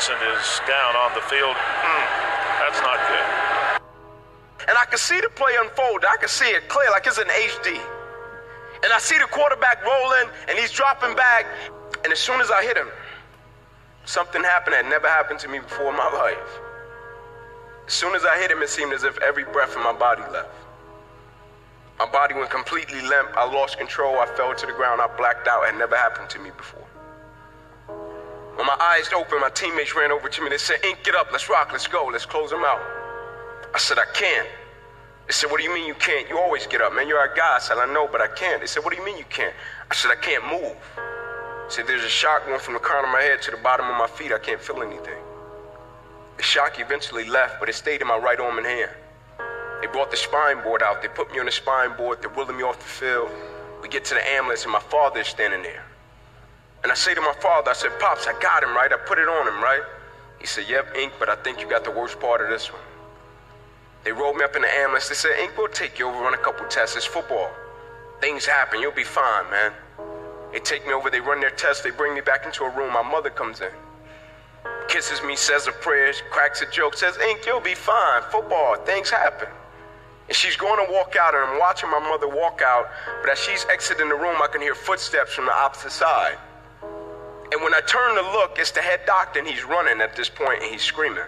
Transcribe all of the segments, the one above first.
Johnson is down on the field. Mm, that's not good. And I can see the play unfold. I can see it clear, like it's in HD. And I see the quarterback rolling, and he's dropping back. And as soon as I hit him, something happened that never happened to me before in my life. As soon as I hit him, it seemed as if every breath in my body left. My body went completely limp. I lost control. I fell to the ground. I blacked out. It never happened to me before. When my eyes opened, my teammates ran over to me. They said, Ink, get up. Let's rock. Let's go. Let's close them out. I said, I can't. They said, What do you mean you can't? You always get up, man. You're our guy. I said, I know, but I can't. They said, What do you mean you can't? I said, I can't move. I said, There's a shock going from the crown of my head to the bottom of my feet. I can't feel anything. The shock eventually left, but it stayed in my right arm and hand. They brought the spine board out. They put me on the spine board. They're wheeling me off the field. We get to the ambulance, and my father is standing there. And I say to my father, I said, Pops, I got him, right? I put it on him, right? He said, Yep, Ink, but I think you got the worst part of this one. They rolled me up in the ambulance. They said, Ink, we'll take you over, run a couple tests. It's football. Things happen. You'll be fine, man. They take me over. They run their tests. They bring me back into a room. My mother comes in, kisses me, says a prayer, cracks a joke, says, Ink, you'll be fine. Football. Things happen. And she's going to walk out, and I'm watching my mother walk out. But as she's exiting the room, I can hear footsteps from the opposite side. And when I turn to look, it's the head doctor, and he's running at this point, and he's screaming.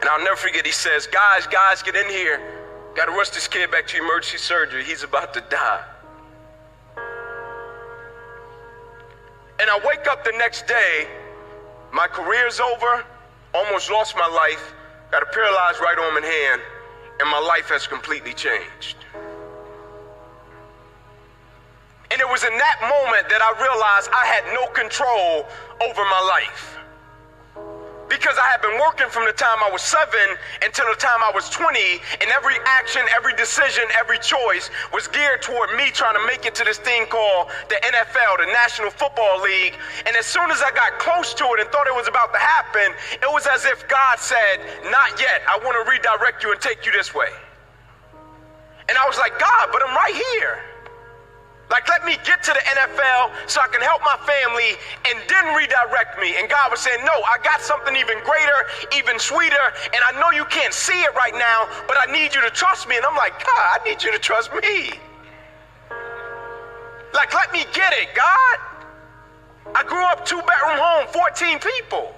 And I'll never forget, he says, Guys, guys, get in here. Gotta rush this kid back to emergency surgery. He's about to die. And I wake up the next day, my career's over, almost lost my life, got a paralyzed right arm and hand and my life has completely changed. And it was in that moment that I realized I had no control over my life. Because I had been working from the time I was seven until the time I was 20, and every action, every decision, every choice was geared toward me trying to make it to this thing called the NFL, the National Football League. And as soon as I got close to it and thought it was about to happen, it was as if God said, Not yet. I want to redirect you and take you this way. And I was like, God, but I'm right here. Like, let me get to the NFL so I can help my family and then redirect me. And God was saying, No, I got something even greater, even sweeter. And I know you can't see it right now, but I need you to trust me. And I'm like, God, I need you to trust me. Like, let me get it, God. I grew up two bedroom home, 14 people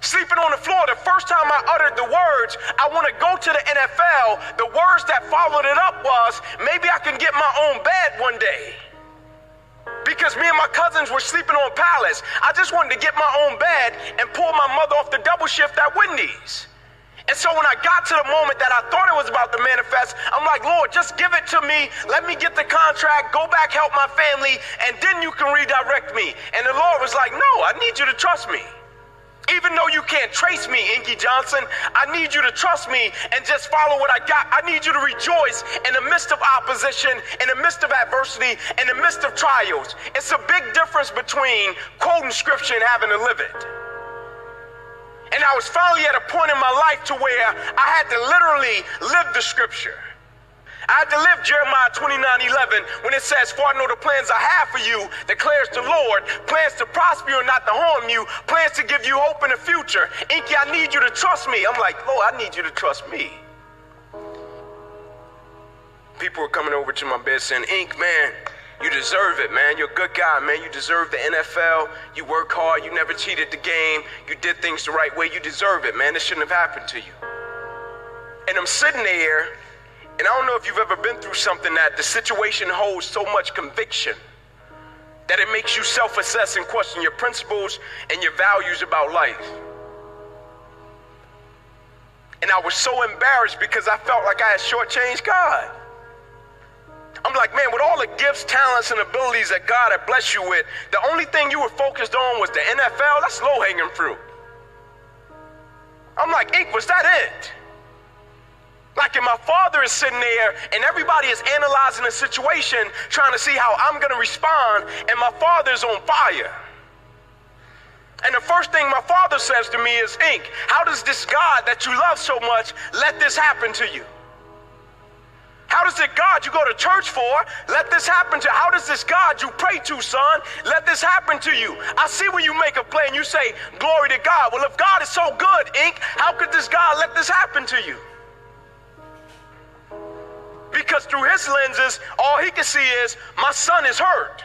sleeping on the floor. The first time I uttered the words, I want to go to the NFL, the words that followed it up was, maybe I can get my own bed one day. Because me and my cousins were sleeping on pallets. I just wanted to get my own bed and pull my mother off the double shift at Wendy's. And so when I got to the moment that I thought it was about to manifest, I'm like, Lord, just give it to me. Let me get the contract, go back, help my family, and then you can redirect me. And the Lord was like, No, I need you to trust me. Even though you can't trace me, Inky Johnson, I need you to trust me and just follow what I got. I need you to rejoice in the midst of opposition, in the midst of adversity, in the midst of trials. It's a big difference between quoting scripture and having to live it. And I was finally at a point in my life to where I had to literally live the scripture. I live Jeremiah 29 11 when it says, For I know the plans I have for you, declares the Lord, plans to prosper you and not to harm you, plans to give you hope in the future. Inky, I need you to trust me. I'm like, Lord, I need you to trust me. People were coming over to my bed saying, Ink, man, you deserve it, man. You're a good guy, man. You deserve the NFL. You work hard. You never cheated the game. You did things the right way. You deserve it, man. This shouldn't have happened to you. And I'm sitting there and I don't know if you've ever been through something that the situation holds so much conviction that it makes you self assess and question your principles and your values about life. And I was so embarrassed because I felt like I had shortchanged God. I'm like, man, with all the gifts, talents, and abilities that God had blessed you with, the only thing you were focused on was the NFL. That's low hanging fruit. I'm like, Ink, was that it? Like if my father is sitting there and everybody is analyzing the situation, trying to see how I'm going to respond, and my father's on fire. And the first thing my father says to me is, Ink, how does this God that you love so much let this happen to you? How does it God you go to church for let this happen to? You? How does this God you pray to, son, let this happen to you? I see when you make a play and you say, Glory to God. Well, if God is so good, Ink, how could this God let this happen to you? Because through his lenses, all he can see is, My son is hurt.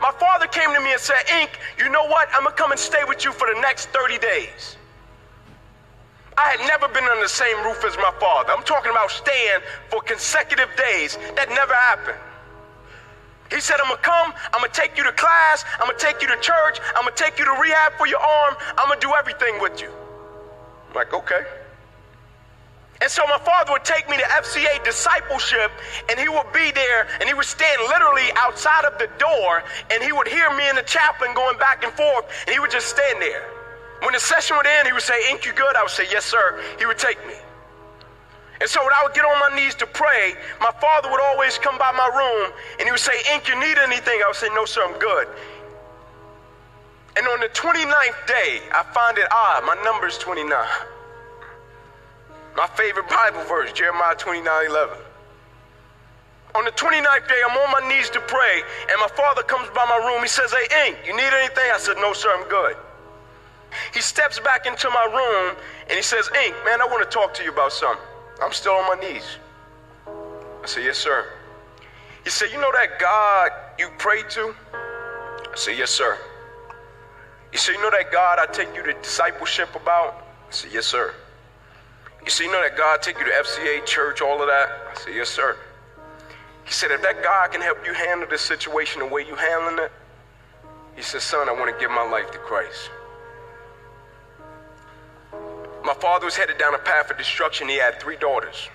My father came to me and said, Ink, you know what? I'm gonna come and stay with you for the next 30 days. I had never been under the same roof as my father. I'm talking about staying for consecutive days. That never happened. He said, I'm gonna come, I'm gonna take you to class, I'm gonna take you to church, I'm gonna take you to rehab for your arm, I'm gonna do everything with you. I'm like, okay. And so my father would take me to FCA discipleship, and he would be there, and he would stand literally outside of the door, and he would hear me and the chaplain going back and forth, and he would just stand there. When the session would end, he would say, Ink, you good? I would say, Yes, sir. He would take me. And so when I would get on my knees to pray, my father would always come by my room and he would say, Ink, you need anything? I would say, No, sir, I'm good. And on the 29th day, I find it odd. My number is 29. My favorite Bible verse, Jeremiah 29 11. On the 29th day, I'm on my knees to pray, and my father comes by my room. He says, Hey, Ink, you need anything? I said, No, sir, I'm good. He steps back into my room and he says, Ink, man, I want to talk to you about something. I'm still on my knees. I said, Yes, sir. He said, You know that God you pray to? I said, Yes, sir. He said, You know that God I take you to discipleship about? I said, Yes, sir. He said, You know that God take you to FCA, church, all of that? I said, Yes, sir. He said, If that God can help you handle this situation the way you handling it, he said, Son, I want to give my life to Christ. My father was headed down a path of destruction. He had three daughters.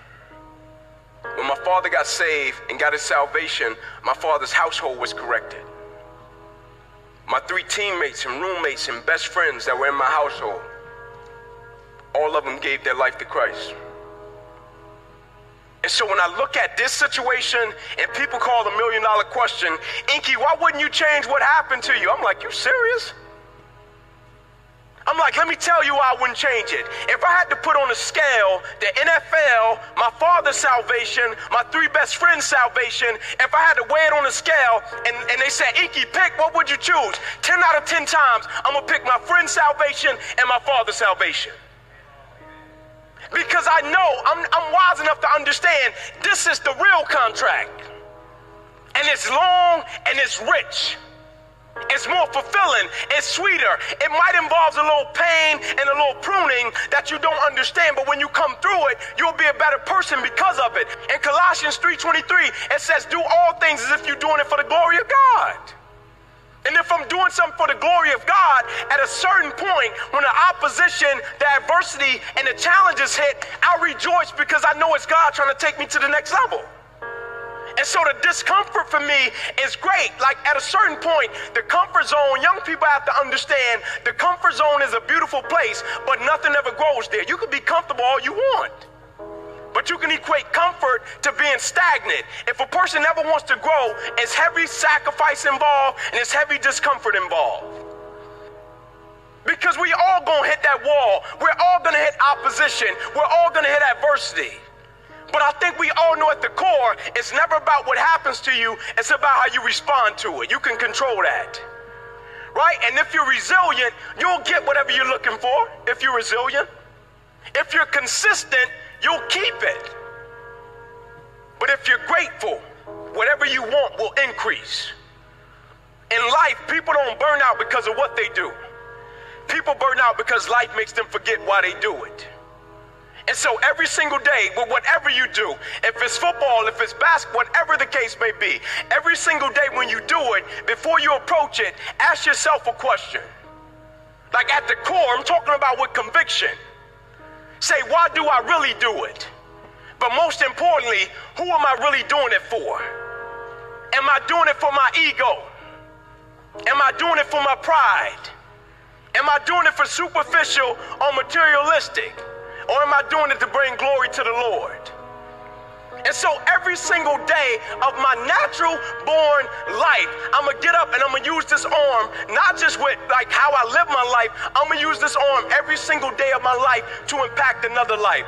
When my father got saved and got his salvation, my father's household was corrected. My three teammates and roommates and best friends that were in my household, all of them gave their life to Christ. And so when I look at this situation and people call the million dollar question, Inky, why wouldn't you change what happened to you? I'm like, you serious? I'm like, let me tell you why I wouldn't change it. If I had to put on a scale the NFL, my father's salvation, my three best friends' salvation, if I had to weigh it on a scale and, and they said, Inky, pick, what would you choose? 10 out of 10 times, I'm gonna pick my friend's salvation and my father's salvation. Because I know, I'm, I'm wise enough to understand this is the real contract. And it's long and it's rich. It's more fulfilling. It's sweeter. It might involve a little pain and a little pruning that you don't understand, but when you come through it, you'll be a better person because of it. In Colossians 3:23, it says, "Do all things as if you're doing it for the glory of God." And if I'm doing something for the glory of God, at a certain point, when the opposition, the adversity, and the challenges hit, I rejoice because I know it's God trying to take me to the next level. And so the discomfort for me is great. Like at a certain point, the comfort zone, young people have to understand the comfort zone is a beautiful place, but nothing ever grows there. You can be comfortable all you want. But you can equate comfort to being stagnant. If a person never wants to grow, it's heavy sacrifice involved and it's heavy discomfort involved. Because we all gonna hit that wall. We're all gonna hit opposition. We're all gonna hit adversity. But I think we all know at the core, it's never about what happens to you, it's about how you respond to it. You can control that. Right? And if you're resilient, you'll get whatever you're looking for if you're resilient. If you're consistent, you'll keep it. But if you're grateful, whatever you want will increase. In life, people don't burn out because of what they do. People burn out because life makes them forget why they do it. And so every single day, with whatever you do, if it's football, if it's basketball, whatever the case may be, every single day when you do it, before you approach it, ask yourself a question. Like at the core, I'm talking about with conviction. Say, why do I really do it? But most importantly, who am I really doing it for? Am I doing it for my ego? Am I doing it for my pride? Am I doing it for superficial or materialistic? Or am I doing it to bring glory to the Lord? And so every single day of my natural born life, I'm gonna get up and I'm gonna use this arm, not just with like how I live my life, I'm gonna use this arm every single day of my life to impact another life.